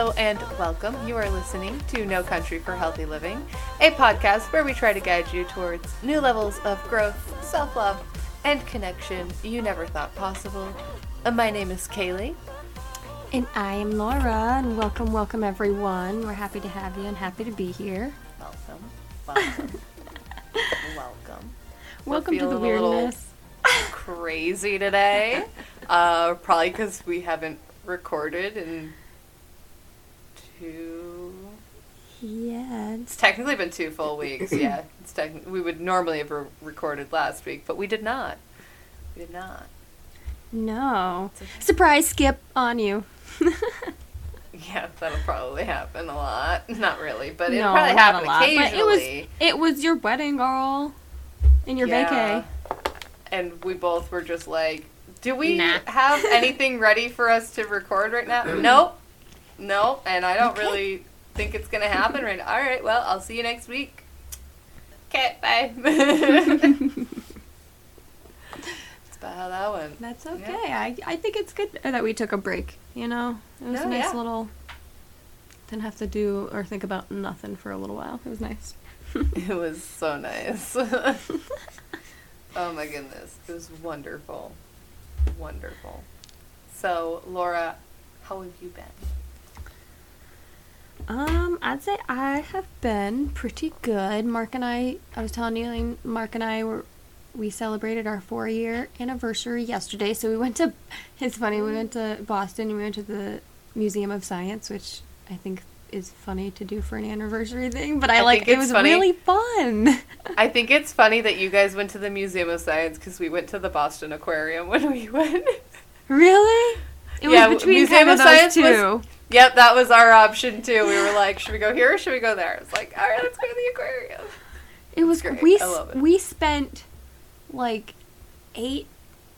Hello and welcome. You are listening to No Country for Healthy Living, a podcast where we try to guide you towards new levels of growth, self love, and connection you never thought possible. Uh, my name is Kaylee. And I am Laura, and welcome, welcome everyone. We're happy to have you and happy to be here. Welcome. Welcome. welcome. We're Welcome to the feeling a little weirdness. Crazy today. Uh, probably because we haven't recorded in two. Yeah, It's technically been two full weeks. Yeah, it's techn- we would normally have re- recorded last week, but we did not. We did not. no okay. surprise skip on you. Yeah, that'll probably happen a lot. Not really, but it'll no, probably happen a lot. But it was it was your wedding, girl, and your Yeah. vacay. And we both were just like, do we Nah. have anything ready for us to record right now? nope. Nope. And I don't Okay. really think it's going to happen right now. All right, well, I'll see you next week. Okay, bye. That's about how that went. That's okay. I I think it's good that we took a break. You know, it was No, a nice yeah. little. Didn't have to do or think about nothing for a little while. It was nice. It was so nice. oh my goodness. It was wonderful. Wonderful. So, Laura, how have you been? Um, I'd say I have been pretty good. Mark and I, I was telling you, Mark and I were, we celebrated our four year anniversary yesterday. So we went to, it's funny, we went to Boston and we went to the Museum of Science, which I think is funny to do for an anniversary thing, but I, I like it was funny. really fun. I think it's funny that you guys went to the Museum of Science because we went to the Boston Aquarium when we went. really? It Yeah, was between Museum kind of of those Science two. was- yep, that was our option too. We were like, should we go here or should we go there? It's like, all right, let's go to the aquarium. It was great. we I s- love it. we spent like eight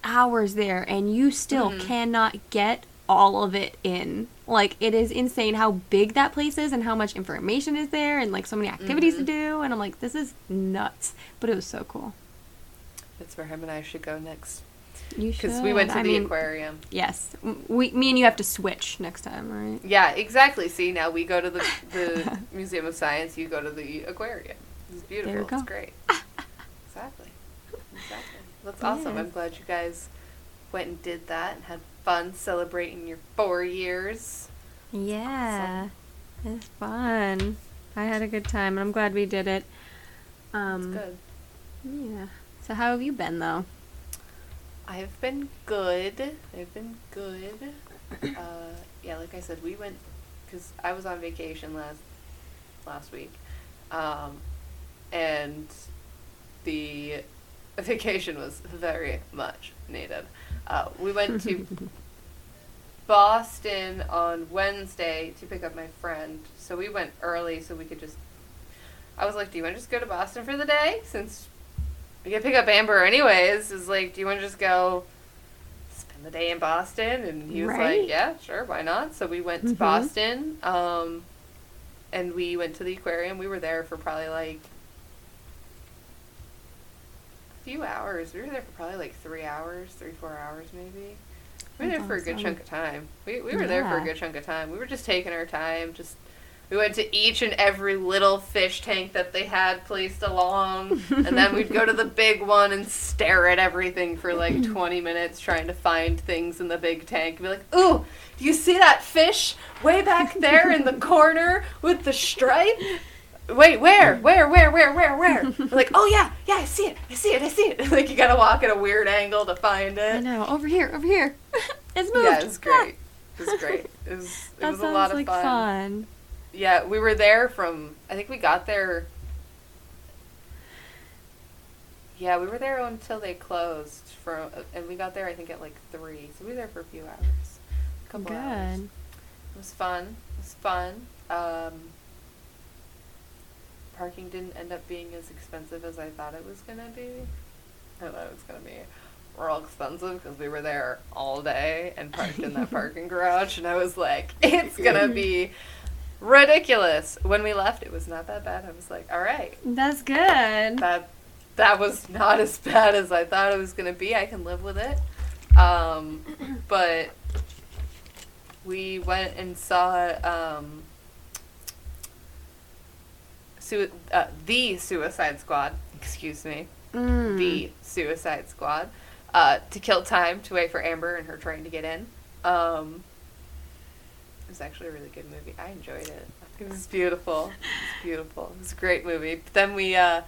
hours there, and you still Mhm. cannot get all of it in. Like it is insane how big that place is and how much information is there, and like so many activities Mhm. to do. And I'm like, this is nuts, but it was so cool. That's where him and I should go next You should. because we went to I the mean, aquarium. Yes, we, me and you have to switch next time, right? Yeah, exactly. See, now we go to the, the Museum of Science, you go to the aquarium. It's beautiful. There you go. It's great. exactly. Exactly. That's awesome. Yeah. I'm glad you guys went and did that and had fun celebrating your four years. Yeah, it's fun. I had a good time, and I'm glad we did it. It's Um, good. Yeah. So how have you been though? I've been good. I've been good. Uh, yeah, like I said, we went because I was on vacation last last week, um, and the vacation was very much needed. Uh, we went to Boston on Wednesday to pick up my friend, so we went early so we could just. I was like, "Do you want to just go to Boston for the day since we could pick up Amber anyways?" Is like, "Do you want to just go spend the day in Boston?" And he was Right. like, "Yeah, sure, why not?" So we went to Mhm. Boston, um, and we went to the aquarium. We were there for probably like a few hours. We were there for probably like three hours, three four hours maybe. We were there for a good chunk of time. We we were there for a good chunk of time. We were just taking our time. Just we went to each and every little fish tank that they had placed along, and then we'd go to the big one and stare at everything for like twenty minutes, trying to find things in the big tank. And be like, "Ooh, do you see that fish way back there in the corner with the stripe?" Wait, where? Where? Where? Where? Where? Where? Like, oh yeah, yeah, I see it, I see it, I see it. like you gotta walk at a weird angle to find it. I know. Over here. Over here. it's moved. Yeah, it was great. It was great. It was it that was a sounds lot of like fun. fun. Yeah, we were there from I think we got there Yeah, we were there until they closed for and we got there I think at like 3. So we were there for a few hours. A couple hours. Good. It was fun. It was fun. Um parking didn't end up being as expensive as I thought it was going to be. I thought it was going to be real expensive because we were there all day and parked in that parking garage and I was like, it's going to be ridiculous. When we left, it was not that bad. I was like, all right, That's good. that that was not as bad as I thought it was going to be. I can live with it. Um, but we went and saw um, sui- uh, the Suicide Squad. Excuse me, Mm. the Suicide Squad. Uh, to kill time to wait for Amber and her train to get in. Um, was actually a really good movie. I enjoyed it. It was beautiful. It was beautiful. It was a great movie. But then we uh,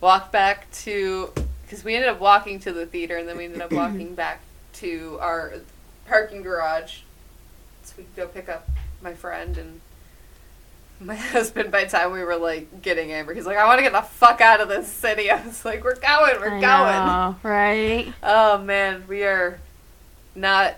walked back to because we ended up walking to the theater and then we ended up walking back to our parking garage so we could go pick up my friend and my husband by the time we were like getting Amber he's like I want to get the fuck out of this city I was like we're going we're I going know, right? oh man we are not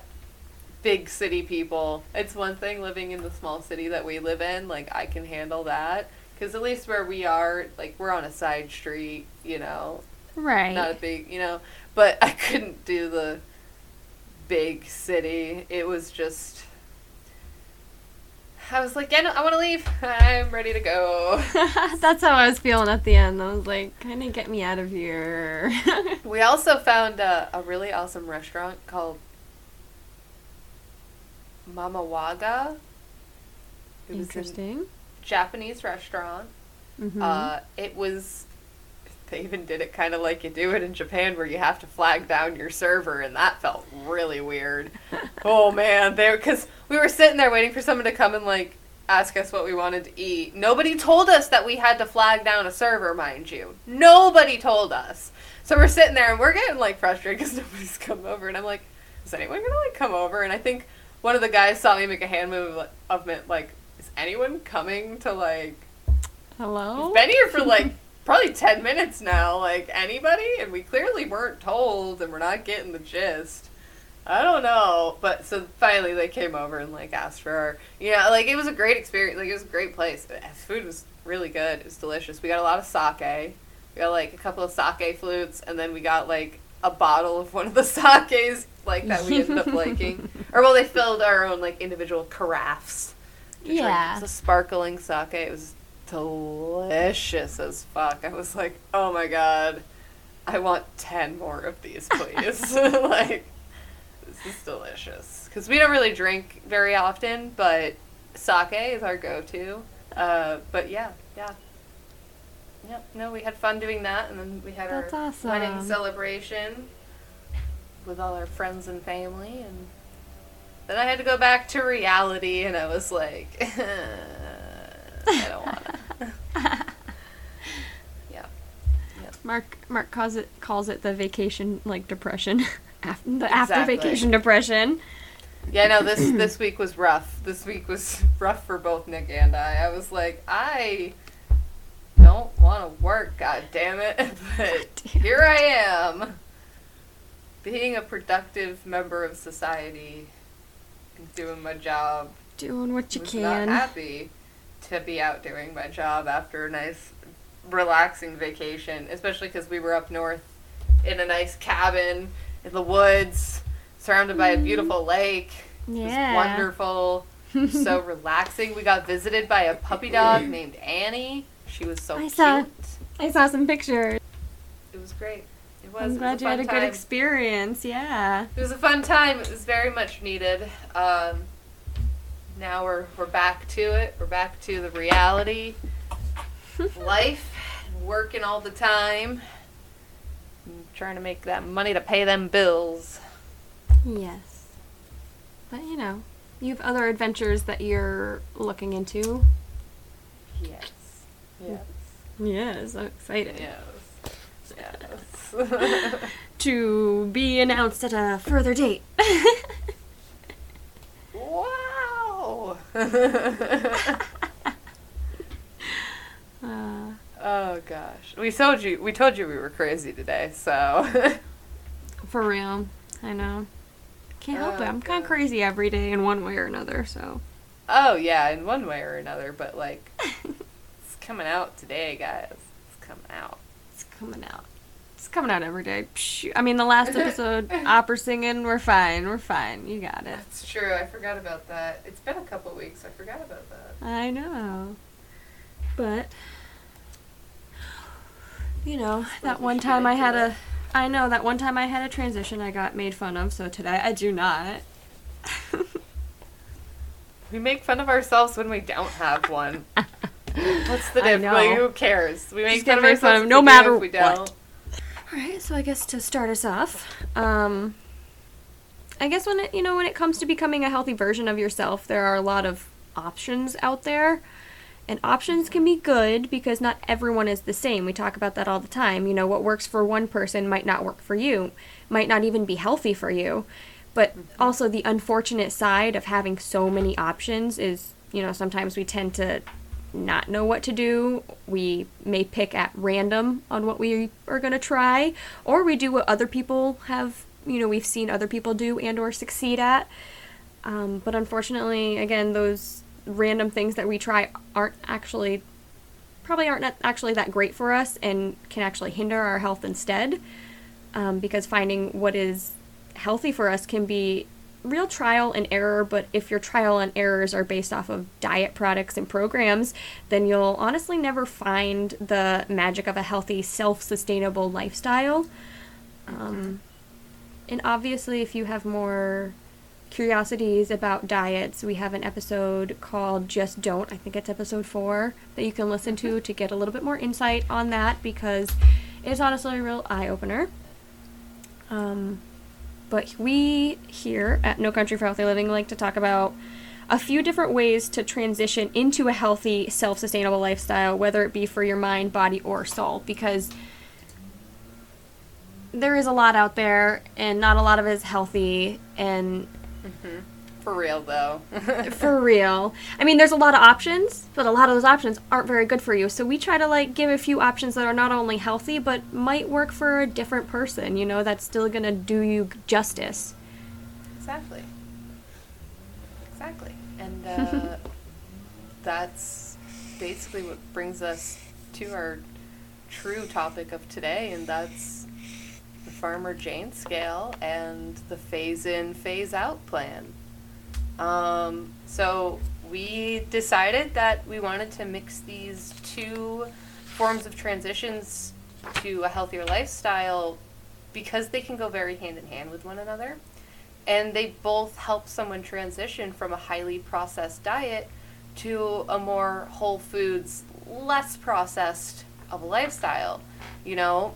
big city people it's one thing living in the small city that we live in like I can handle that because at least where we are like we're on a side street you know Right. not a big, you know, but I couldn't do the big city. It was just. I was like, yeah, no, I want to leave. I'm ready to go. That's how I was feeling at the end. I was like, kind of get me out of here. We also found a, a really awesome restaurant called Mama Waga. It was Interesting. Japanese restaurant. Mhm. Uh, it was. They even did it kind of like you do it in Japan, where you have to flag down your server, and that felt really weird. oh man, there because we were sitting there waiting for someone to come and like ask us what we wanted to eat. Nobody told us that we had to flag down a server, mind you. Nobody told us. So we're sitting there and we're getting like frustrated because nobody's come over, and I'm like, is anyone gonna like come over? And I think one of the guys saw me make a hand move of- it, like, is anyone coming to like Hello? We've been here for like probably 10 minutes now. Like, anybody? And we clearly weren't told and we're not getting the gist. I don't know. But so finally they came over and like asked for our. Yeah, like it was a great experience. Like, it was a great place. The food was really good. It was delicious. We got a lot of sake. We got like a couple of sake flutes and then we got like a bottle of one of the sakes like that we ended up liking. Or well, they filled our own like individual carafes. Yeah. It's a sparkling sake. It was delicious as fuck. I was like, oh my god, I want 10 more of these, please. like, this is delicious. Because we don't really drink very often, but sake is our go to. Uh, but yeah, yeah. Yep, no, we had fun doing that, and then we had That's our awesome. wedding celebration with all our friends and family, and then I had to go back to reality, and I was like, I don't want to. yeah. Mark Mark calls it calls it the vacation like depression. Af- the after vacation depression. Yeah, no, this this week was rough. This week was rough for both Nick and I. I was like, I don't want to work, god damn it. But damn here I am. Being a productive member of society and doing my job. Doing what you was can. not happy to be out doing my job after a nice, relaxing vacation, especially because we were up north in a nice cabin in the woods, surrounded by a mm-hmm. beautiful lake. It was. Yeah. wonderful. so relaxing. We got visited by a puppy dog named Annie. She was so I cute. saw- I saw some pictures. It was great. It was. I'm it was glad you had a fun good experience. Yeah. It was a fun time. It was very much needed. Um, now we're we're back to it. We're back to the reality, life, working all the time, and trying to make that money to pay them bills. Yes. But you know, you have other adventures that you're looking into. Yes. Yes. Yes, I'm excited. Yes. Yes. To be announced at a further date. wow. uh, oh gosh. We told you we told you we were crazy today, so for real. I know. Can't help it. Oh, I'm kind of crazy every day in one way or another, so. Oh yeah, in one way or another, but like coming out today, guys. It's coming out. It's coming out. It's coming out every day. Psh, I mean, the last episode, opera singing, we're fine. We're fine. You got it. That's true. I forgot about that. It's been a couple weeks. I forgot about that. I know. But, you know, that one time I had a. I know that one time I had a transition I got made fun of, so today I do not. We make fun of ourselves when we don't have one. What's the I difference? Like, who cares? We make Just fun of make fun ourselves of no matter if we what. don't. All right, so I guess to start us off, um, I guess when it you know when it comes to becoming a healthy version of yourself, there are a lot of options out there, and options can be good because not everyone is the same. We talk about that all the time. You know, what works for one person might not work for you, might not even be healthy for you. But also the unfortunate side of having so many options is, you know, sometimes we tend to not know what to do. We may pick at random on what we are going to try, or we do what other people have, you know, we've seen other people do and or succeed at. Um, but unfortunately, again, those random things that we try aren't actually probably aren't actually that great for us and can actually hinder our health instead. Um, because finding what is healthy for us can be real trial and error, but if your trial and errors are based off of diet products and programs, then you'll honestly never find the magic of a healthy, self sustainable lifestyle. Um, and obviously, if you have more curiosities about diets, we have an episode called Just Don't. I think it's episode four that you can listen to to get a little bit more insight on that because it's honestly a real eye opener. Um, but we here at No Country for Healthy Living like to talk about a few different ways to transition into a healthy, self sustainable lifestyle, whether it be for your mind, body, or soul, because there is a lot out there and not a lot of it is healthy and mm-hmm. For real, though. for real. I mean, there's a lot of options, but a lot of those options aren't very good for you. So we try to like give a few options that are not only healthy but might work for a different person, you know, that's still going to do you justice. Exactly. Exactly. And uh, that's basically what brings us to our true topic of today, and that's the Farmer Jane scale and the phase in, phase out plan. Um, so we decided that we wanted to mix these two forms of transitions to a healthier lifestyle because they can go very hand in hand with one another and they both help someone transition from a highly processed diet to a more whole foods, less processed of a lifestyle. You know,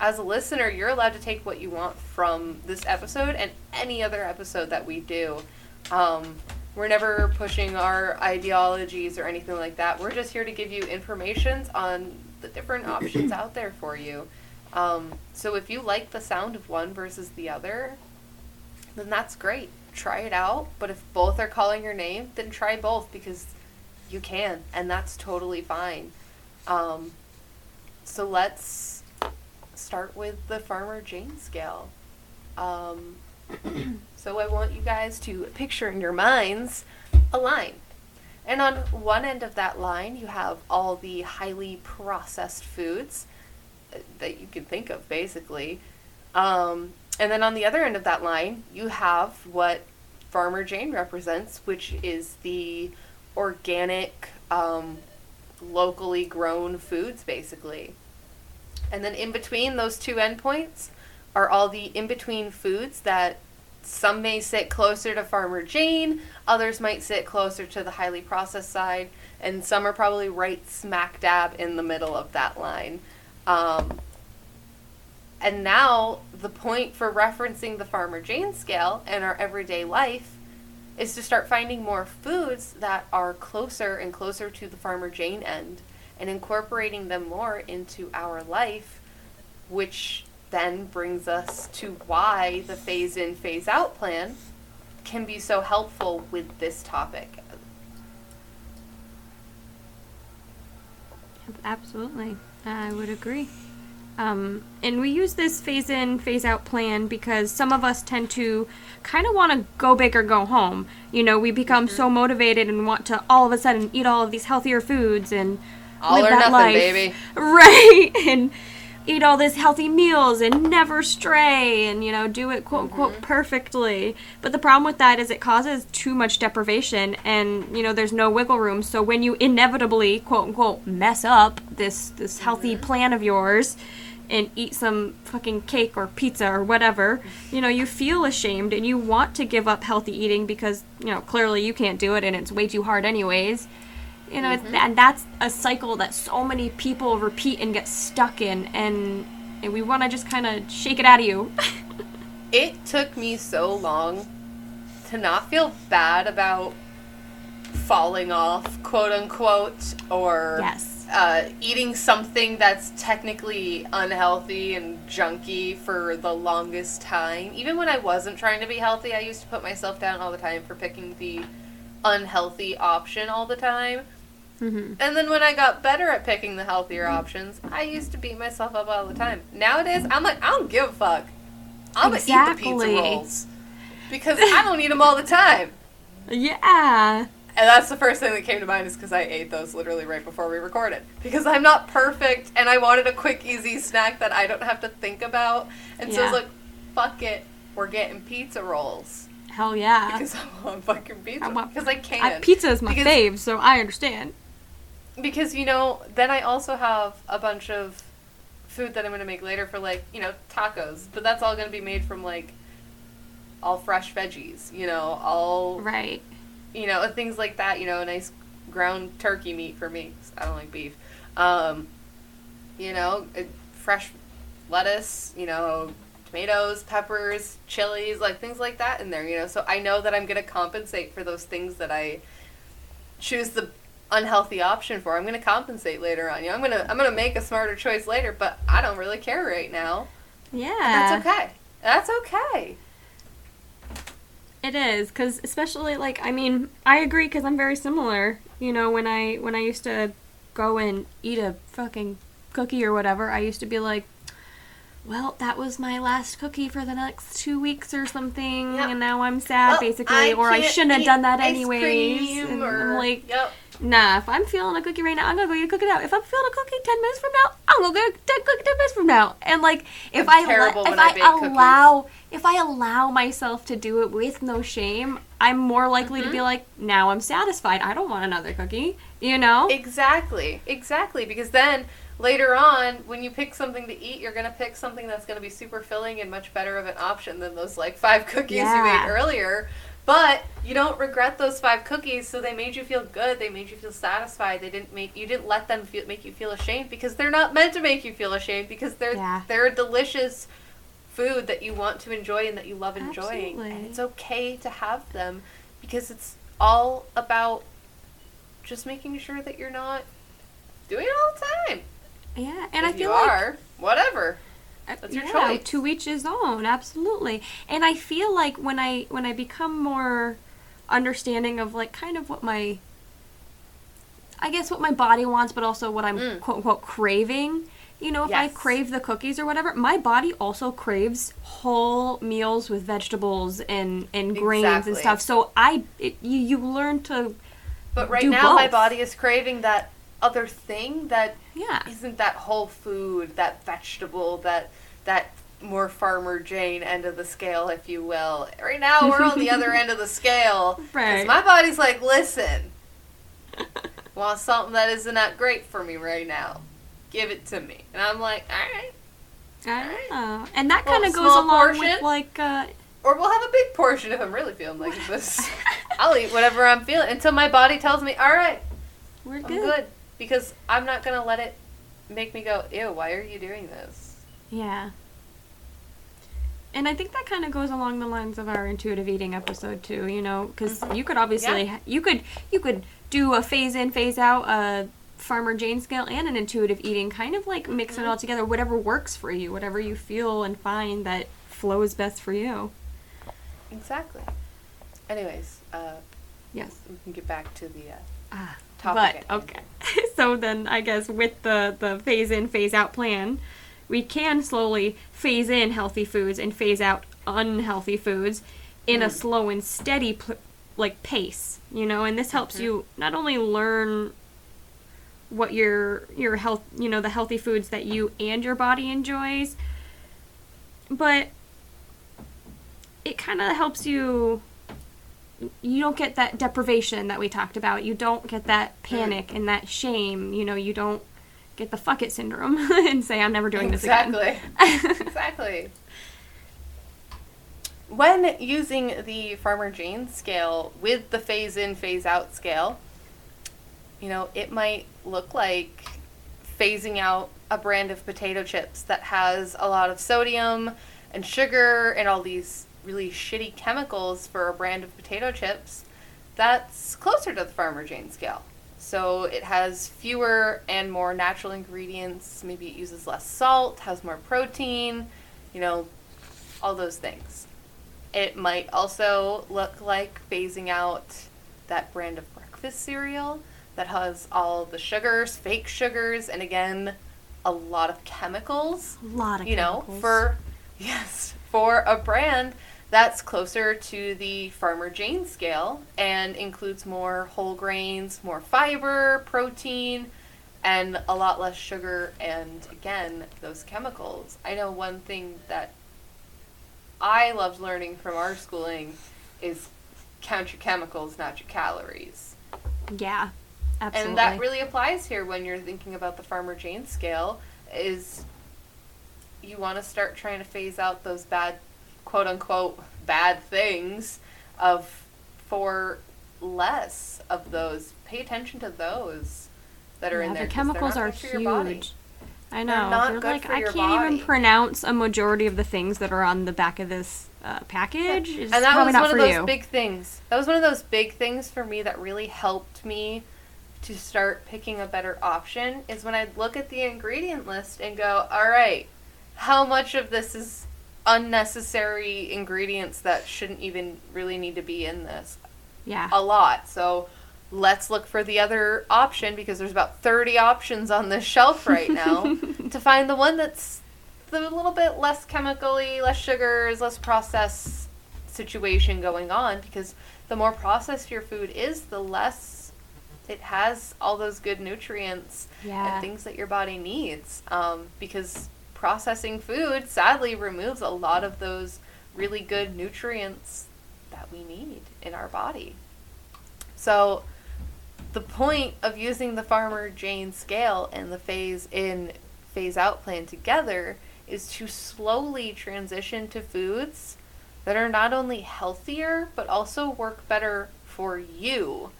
as a listener, you're allowed to take what you want from this episode and any other episode that we do. Um, we're never pushing our ideologies or anything like that. We're just here to give you information on the different options out there for you. Um, so if you like the sound of one versus the other, then that's great. Try it out. But if both are calling your name, then try both because you can, and that's totally fine. Um, so let's start with the Farmer Jane scale. Um, so I want you guys to picture in your minds a line. And on one end of that line, you have all the highly processed foods uh, that you can think of, basically. Um, and then on the other end of that line, you have what Farmer Jane represents, which is the organic, um, locally grown foods, basically. And then in between those two endpoints are all the in between foods that some may sit closer to Farmer Jane, others might sit closer to the highly processed side, and some are probably right smack dab in the middle of that line. Um, and now, the point for referencing the Farmer Jane scale in our everyday life is to start finding more foods that are closer and closer to the Farmer Jane end and incorporating them more into our life, which then brings us to why the phase in, phase out plan can be so helpful with this topic. Absolutely. I would agree. Um, and we use this phase in, phase out plan because some of us tend to kind of want to go big or go home. You know, we become so motivated and want to all of a sudden eat all of these healthier foods and All live or that nothing, life. baby. Right. And eat all these healthy meals and never stray and, you know, do it quote unquote mm-hmm. perfectly. But the problem with that is it causes too much deprivation and, you know, there's no wiggle room. So when you inevitably quote unquote mess up this this healthy mm-hmm. plan of yours, and eat some fucking cake or pizza or whatever, you know, you feel ashamed and you want to give up healthy eating because, you know, clearly you can't do it and it's way too hard anyways. You know, Mm-hmm. and that's a cycle that so many people repeat and get stuck in and, and we want to just kind of shake it out of you. It took me so long to not feel bad about falling off, quote unquote, or Yes. uh, eating something that's technically unhealthy and junky for the longest time. Even when I wasn't trying to be healthy, I used to put myself down all the time for picking the unhealthy option all the time. Hmm And then when I got better at picking the healthier options, I used to beat myself up all the time. Nowadays, I'm like, I don't give a fuck. I'm gonna eat the pizza rolls because I don't eat them all the time. Yeah. And that's the first thing that came to mind is because I ate those literally right before we recorded. Because I'm not perfect and I wanted a quick, easy snack that I don't have to think about. And so I was like, fuck it, we're getting pizza rolls. Hell yeah. Because I want fucking pizza. I want- because I can. I, pizza is my Because- fave, so I understand. Because you know then i also have a bunch of food that i'm going to make later for like you know tacos but that's all going to be made from like all fresh veggies you know all Right. you know things like that you know a nice ground turkey meat for me i don't like beef um you know fresh lettuce you know tomatoes peppers chilies like things like that in there you know so i know that i'm going to compensate for those things that i choose the unhealthy option for i'm going to compensate later on you know i'm going to i'm going to make a smarter choice later but i don't really care right now Yeah. that's okay that's okay It is cuz especially like I mean, I agree cuz I'm very similar. You know, when I when I used to go and eat a fucking cookie or whatever, I used to be like well, that was my last cookie for the next two weeks or something, Yep. and now I'm sad, Well, basically, or I shouldn't have done that anyways. And or- I'm like, yep nah, if I'm feeling a cookie right now, I'm gonna go eat a cookie now. If I'm feeling a cookie ten minutes from now, I'm gonna go get a ten cookie ten minutes from now. And like, if I'm I if I I, cookies. allow, if I allow myself to do it with no shame, I'm more likely Mm-hmm. to be like, now I'm satisfied. I don't want another cookie. You know? Exactly, exactly. Because then later on, when you pick something to eat, you're gonna pick something that's gonna be super filling and much better of an option than those like five cookies you ate earlier. But you don't regret those five cookies, so they made you feel good. They made you feel satisfied. They didn't make you didn't let them feel, make you feel ashamed because they're not meant to make you feel ashamed because they're Yeah. they're a delicious food that you want to enjoy and that you love enjoying. Absolutely. And it's okay to have them because it's all about just making sure that you're not doing it all the time. Yeah. And I feel you like are, whatever. Uh, That's your yeah, choice. To each his own, absolutely. And I feel like when I when I become more understanding of like kind of what my I guess what my body wants, but also what I'm Mm. quote unquote craving. You know, if I crave the cookies or whatever, my body also craves whole meals with vegetables and and grains and stuff. So I it, you you learn to But right now, my body is craving that other thing that yeah. isn't that whole food, that vegetable, that that more farmer Jane end of the scale, if you will. Right now, we're on the other end of the scale. Right. my body's like, listen, want something that isn't that great for me right now? Give it to me. And I'm like, all right. I don't know. And that kind of goes along portion. with like uh Or we'll have a big portion if I'm really feeling like this. I'll eat whatever I'm feeling until my body tells me, all right, we're I'm good. good. Because I'm not going to let it make me go, ew, why are you doing this? Yeah. And I think that kind of goes along the lines of our intuitive eating episode too, you know, because you could obviously Yeah. you could you could do a phase in phase out a farmer Jane scale and an intuitive eating kind of like mix it all together whatever works for you, whatever you feel and find that flows best for you. Exactly. Anyways, uh, Yes. we can get back to the uh, Ah, topic. but okay. so then I guess with the the phase in phase out plan, we can slowly phase in healthy foods and phase out unhealthy foods in a Mm. slow and steady pl- like pace, you know, and this helps Mhm. you not only learn what your your health, you know, the healthy foods that you and your body enjoys, but it kind of helps you you don't get that deprivation that we talked about. You don't get that panic and that shame. You know, you don't get the fuck it syndrome and say I'm never doing exactly. this again. exactly. Exactly. When using the Farmer Jane scale with the phase in, phase out scale, you know, it might look like phasing out a brand of potato chips that has a lot of sodium and sugar and all these really shitty chemicals for a brand of potato chips that's closer to the Farmer Jane scale. So it has fewer and more natural ingredients. Maybe it uses less salt, has more protein, you know, all those things. It might also look like phasing out that brand of breakfast cereal that has all the sugars, fake sugars, and again, a lot of chemicals. A lot of you chemicals. know, for yes, for a brand that's closer to the Farmer Jane scale and includes more whole grains, more fiber, protein, and a lot less sugar and again, those chemicals. I know one thing that I loved learning from our schooling is count your chemicals, not your calories. Yeah, absolutely. And that really applies here when you're thinking about the Farmer Jane scale is you want to start trying to phase out those bad quote unquote bad things of for less of those. Pay attention to those that are yeah, in there. the chemicals are body. huge. I know. not They're like I can't even pronounce a majority of the things that are on the back of this uh, package. It's and that was one of those you. big things. That was one of those big things for me that really helped me to start picking a better option is when I'd look at the ingredient list and go, all right, how much of this is unnecessary ingredients that shouldn't even really need to be in this? yeah. A lot. So let's look for the other option because there's about 30 options on this shelf right now to find the one that's the little bit less chemically, less sugars, less processed situation going on because the more processed your food is, the less it has all those good nutrients Yeah. and things that your body needs. Um, because processing food sadly removes a lot of those really good nutrients that we need in our body. So, the point of using the Farmer Jane scale and the phase in, phase out plan together is to slowly transition to foods that are not only healthier but also work better for you.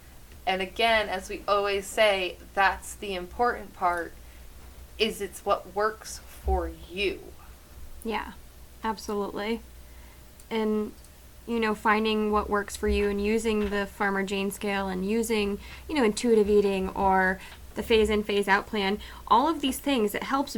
And again, as we always say, that's the important part is it's what works for you. Yeah, absolutely. And you know, finding what works for you and using the Farmer Jane scale and using, you know, intuitive eating or the phase in phase out plan, all of these things it helps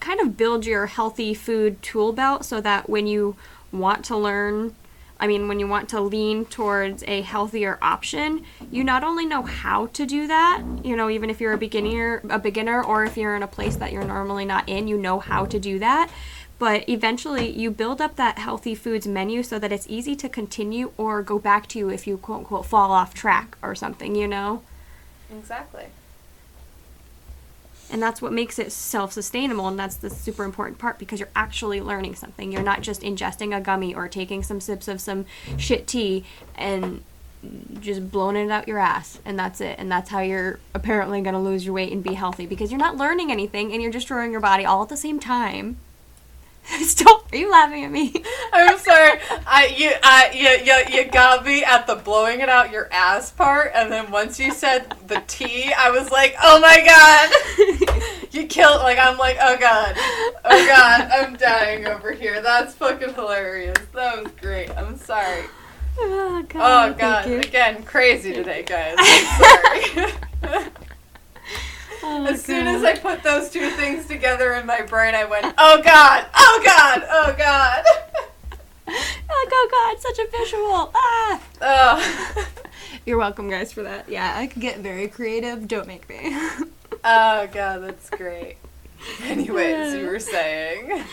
kind of build your healthy food tool belt so that when you want to learn I mean, when you want to lean towards a healthier option, you not only know how to do that, you know, even if you're a beginner, a beginner, or if you're in a place that you're normally not in, you know how to do that. But eventually, you build up that healthy foods menu so that it's easy to continue or go back to you if you quote unquote fall off track or something, you know. Exactly. And that's what makes it self sustainable. And that's the super important part because you're actually learning something. You're not just ingesting a gummy or taking some sips of some shit tea and just blowing it out your ass. And that's it. And that's how you're apparently going to lose your weight and be healthy because you're not learning anything and you're destroying your body all at the same time. Stop. Are you laughing at me? I'm sorry. I you I you, you you got me at the blowing it out your ass part, and then once you said the tea, I was like, oh my god, you killed. Like I'm like, oh god, oh god, I'm dying over here. That's fucking hilarious. That was great. I'm sorry. oh, god. Oh God. god, thank you. again, crazy today, guys. I'm sorry. Oh, as soon as I put those two things together in my brain, I went, oh god, oh god, oh god. Like, oh God, such a visual. Ah. Oh. You're welcome, guys, for that. Yeah, I could get very creative. Don't make me. Oh god, that's great. Anyways, you were saying.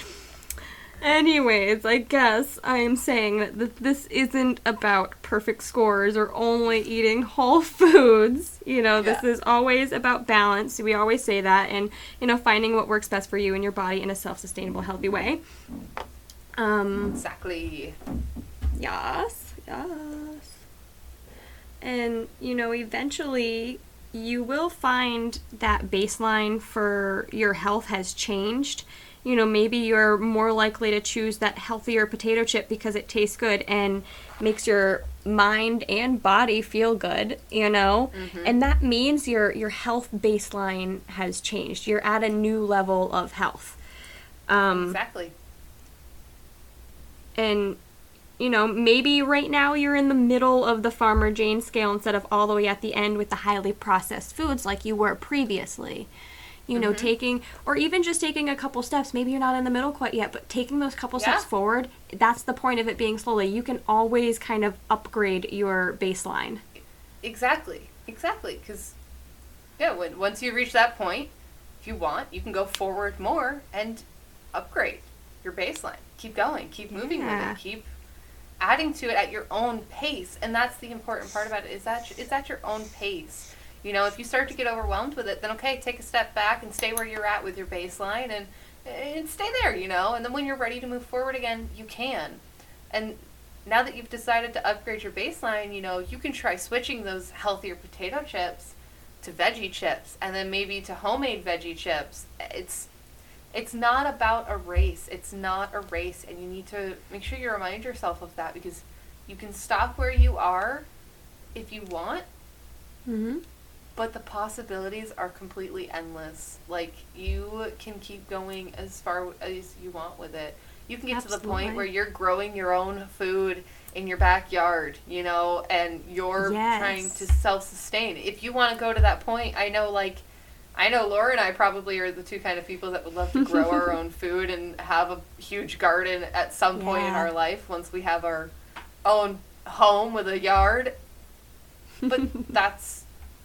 Anyways, I guess I am saying that th- this isn't about perfect scores or only eating whole foods. You know, this is always about balance. We always say that, and you know, finding what works best for you and your body in a self-sustainable, healthy way. Um, Exactly. Yes, yes. And, you know, eventually you will find that baseline for your health has changed. You know, maybe you're more likely to choose that healthier potato chip because it tastes good and makes your mind and body feel good, you know? And that means your your health baseline has changed. You're at a new level of health. Um, Exactly. and you know maybe right now you're in the middle of the farmer jane scale instead of all the way at the end with the highly processed foods like you were previously you know mm-hmm. taking or even just taking a couple steps maybe you're not in the middle quite yet but taking those couple steps forward that's the point of it being slowly you can always kind of upgrade your baseline Exactly. Exactly. Because, yeah, when, once you reach that point, if you want, you can go forward more and upgrade your baseline. Keep going. Keep moving Yeah. with it. Keep adding to it at your own pace. And that's the important part about it is that it's at your own pace. You know, if you start to get overwhelmed with it, then okay, take a step back and stay where you're at with your baseline and, and stay there, you know. And then when you're ready to move forward again, you can. And now that you've decided to upgrade your baseline, you know, you can try switching those healthier potato chips to veggie chips and then maybe to homemade veggie chips. It's it's not about a race. It's not a race and you need to make sure you remind yourself of that because you can stop where you are if you want, mm-hmm. But the possibilities are completely endless. Like you can keep going as far as you want with it. You can get to the point where you're growing your own food in your backyard, you know, and you're Yes. trying to self-sustain. If you want to go to that point, I know like I know Laura and I probably are the two kind of people that would love to grow our own food and have a huge garden at some point in our life once we have our own home with a yard. But that's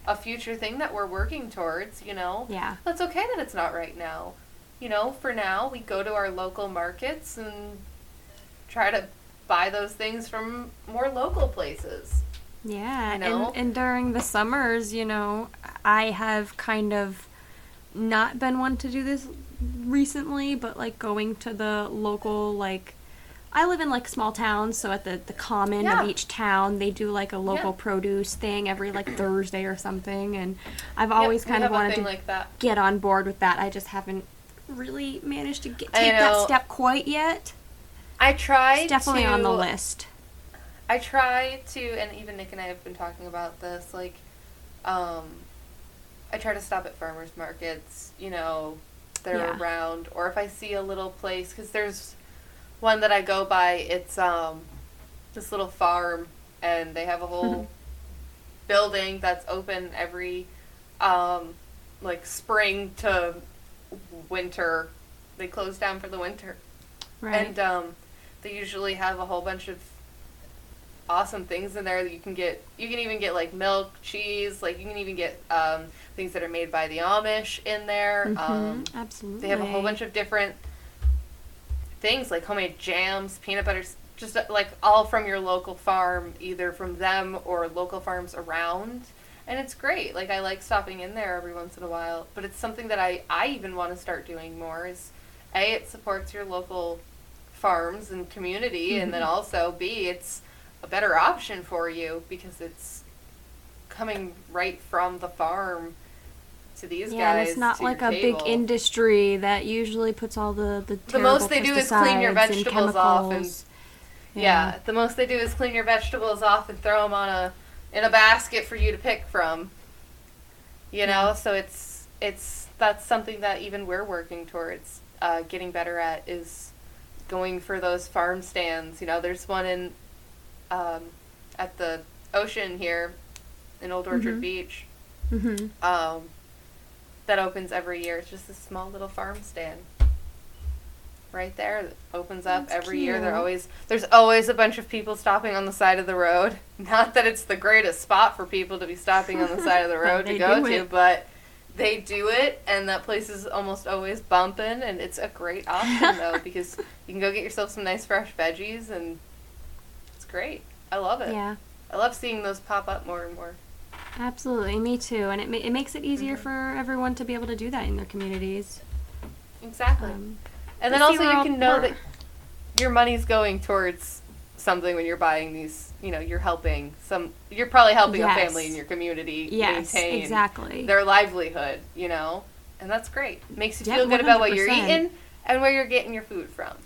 a future thing that we're working towards, you know. yeah That's okay that it's not right now. You know, for now, we go to our local markets and try to buy those things from more local places. Yeah, You know? and and during the summers, you know, I have kind of not been one to do this recently, but like going to the local like I live in like small towns, so at the the common Yeah. of each town, they do like a local Yeah. produce thing every like Thursday or something, and I've always we kind of wanted to like that. get on board with that. I just haven't really managed to get, take that step quite yet. I try It's definitely to, on the list. I try to, and even Nick and I have been talking about this. Like, um, I try to stop at farmers markets. You know, they're Yeah. around, or if I see a little place, because there's one that I go by. It's um, this little farm, and they have a whole building that's open every, um, like spring to winter. They close down for the winter. Right. And um, they usually have a whole bunch of awesome things in there that you can get. You can even get like milk, cheese. Like you can even get um, things that are made by the Amish in there. Um, Mhm, absolutely. they have a whole bunch of different things like homemade jams, peanut butters, just uh, like all from your local farm, either from them or local farms around. And it's great. Like I like stopping in there every once in a while, but it's something that I I even want to start doing more. Is a it supports your local farms and community, and then also b it's a better option for you because it's coming right from the farm to these yeah, guys. and it's not like a big industry that usually puts all the the, The most they do is clean your pesticides and vegetables off and- chemicals. Yeah. the most they do is clean your vegetables off and throw them on a in a basket for you to pick from. You know, Yeah. so it's it's that's something that even we're working towards uh, getting better at is going for those farm stands. You know, there's one in um, at the ocean here in Old Orchard Mhm. Beach hmm um, that opens every year. It's just a small little farm stand. Right there, that opens up That's every year. There cute. always there's always a bunch of people stopping on the side of the road. Not that it's the greatest spot for people to be stopping on the side of the road to go to, but they do it, and that place is almost always bumping, and it's a great option though because you can go get yourself some nice fresh veggies, and it's great. I love it. Yeah, I love seeing those pop up more and more. Absolutely. Me too. And it ma- it makes it easier Mhm. for everyone to be able to do that in their communities. Exactly. Um, And then also you can know that your money's going towards something when you're buying these. You know, you're helping some. You're probably helping Yes. a family in your community Yes, maintain exactly. their livelihood. You know, and that's great. Makes you feel good about what you're eating and where you're getting your food from.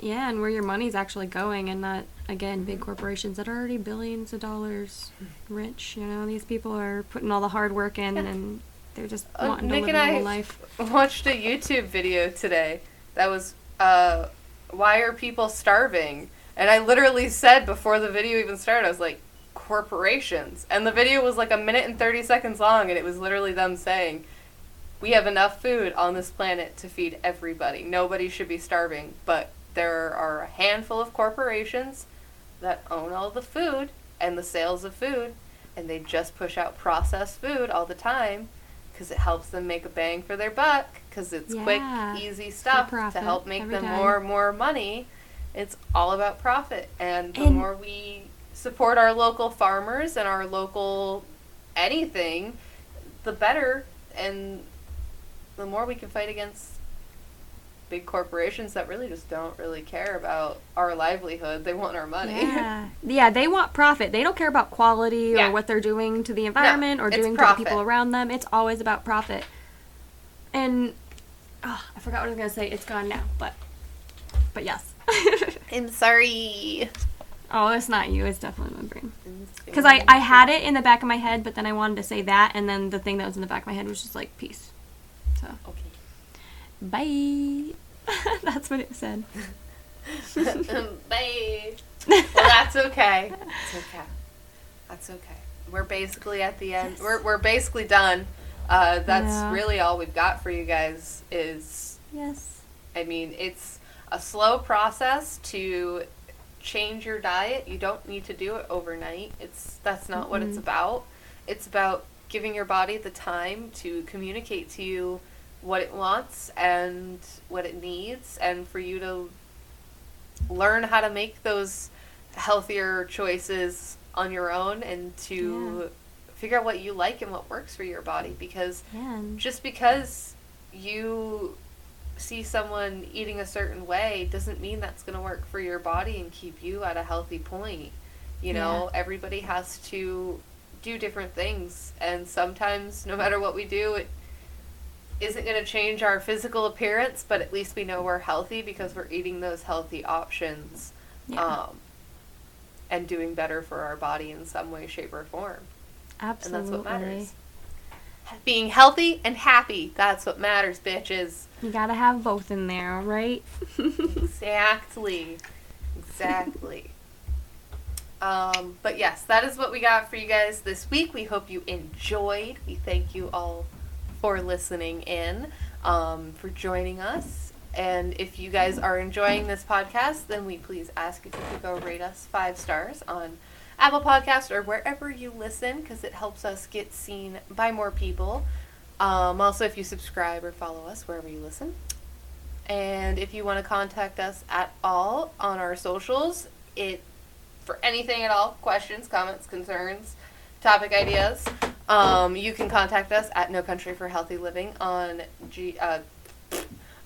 Yeah, and where your money's actually going, and not again big corporations that are already billions of dollars rich. You know, these people are putting all the hard work in, Yeah. and they're just Uh, wanting Nick to live and a I life. watched a YouTube video today that was uh, why are people starving? And I literally said before the video even started, I was like, corporations. And the video was like a minute and 30 seconds long, and it was literally them saying, we have enough food on this planet to feed everybody. Nobody should be starving, but there are a handful of corporations that own all the food and the sales of food, and they just push out processed food all the time because it helps them make a bang for their buck because it's Yeah, quick, easy stuff to help make them time. more and more money. It's all about profit, and the And- more we support our local farmers and our local anything, the better, and the more we can fight against big corporations that really just don't really care about our livelihood. They want our money. Yeah, yeah, they want profit. They don't care about quality Yeah. or what they're doing to the environment or it's doing to the people around them. It's always about profit. And oh, I forgot what I was gonna say. It's gone now, but but yes. I'm sorry. oh, it's not you. It's definitely my brain. Because I, I had it in the back of my head, but then I wanted to say that, and then the thing that was in the back of my head was just like peace. So Okay. Bye. That's what it said. Bye. Well, that's okay. It's okay. That's okay. We're basically at the end. We're, we're basically done. Uh, that's Yeah. really all we've got for you guys. Is Yes. I mean, it's a slow process to change your diet. You don't need to do it overnight. It's that's not what it's about. It's about giving your body the time to communicate to you what it wants and what it needs and for you to learn how to make those healthier choices on your own and to figure out what you like and what works for your body because Yeah. just because you see someone eating a certain way doesn't mean that's going to work for your body and keep you at a healthy point. You know, everybody has to do different things, and sometimes, no matter what we do, it isn't going to change our physical appearance, but at least we know we're healthy because we're eating those healthy options Yeah. um, and doing better for our body in some way, shape, or form. Absolutely. And that's what matters. Being healthy and happy. That's what matters, bitches. You gotta have both in there, right? Exactly. Exactly. um, but yes, that is what we got for you guys this week. We hope you enjoyed. We thank you all for listening in, um, for joining us. And if you guys are enjoying this podcast, then we please ask if you could go rate us five stars on Apple Podcast or wherever you listen because it helps us get seen by more people. Um, also, if you subscribe or follow us wherever you listen. And if you want to contact us at all on our socials, it for anything at all, questions, comments, concerns, topic ideas, um, you can contact us at No Country for Healthy Living on G, uh,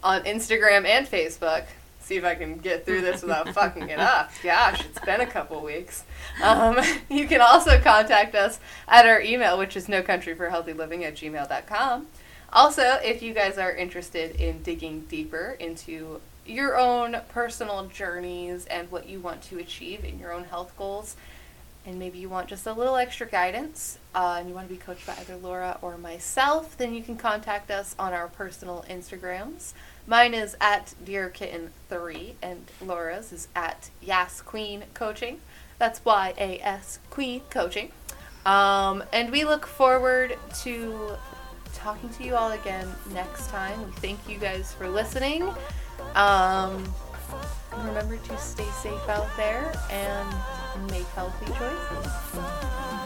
on Instagram and Facebook. See if I can get through this without fucking it up. Gosh, it's been a couple weeks. Um, you can also contact us at our email, which is no country for healthy living at gmail.com. Also, if you guys are interested in digging deeper into your own personal journeys and what you want to achieve in your own health goals, and maybe you want just a little extra guidance, uh, and you want to be coached by either Laura or myself, then you can contact us on our personal Instagrams. Mine is at DearKitten3, and Laura's is at Yas Queen Coaching. That's Y A S Queen Coaching. Um, and we look forward to talking to you all again next time. We thank you guys for listening. Um, remember to stay safe out there make healthy choices.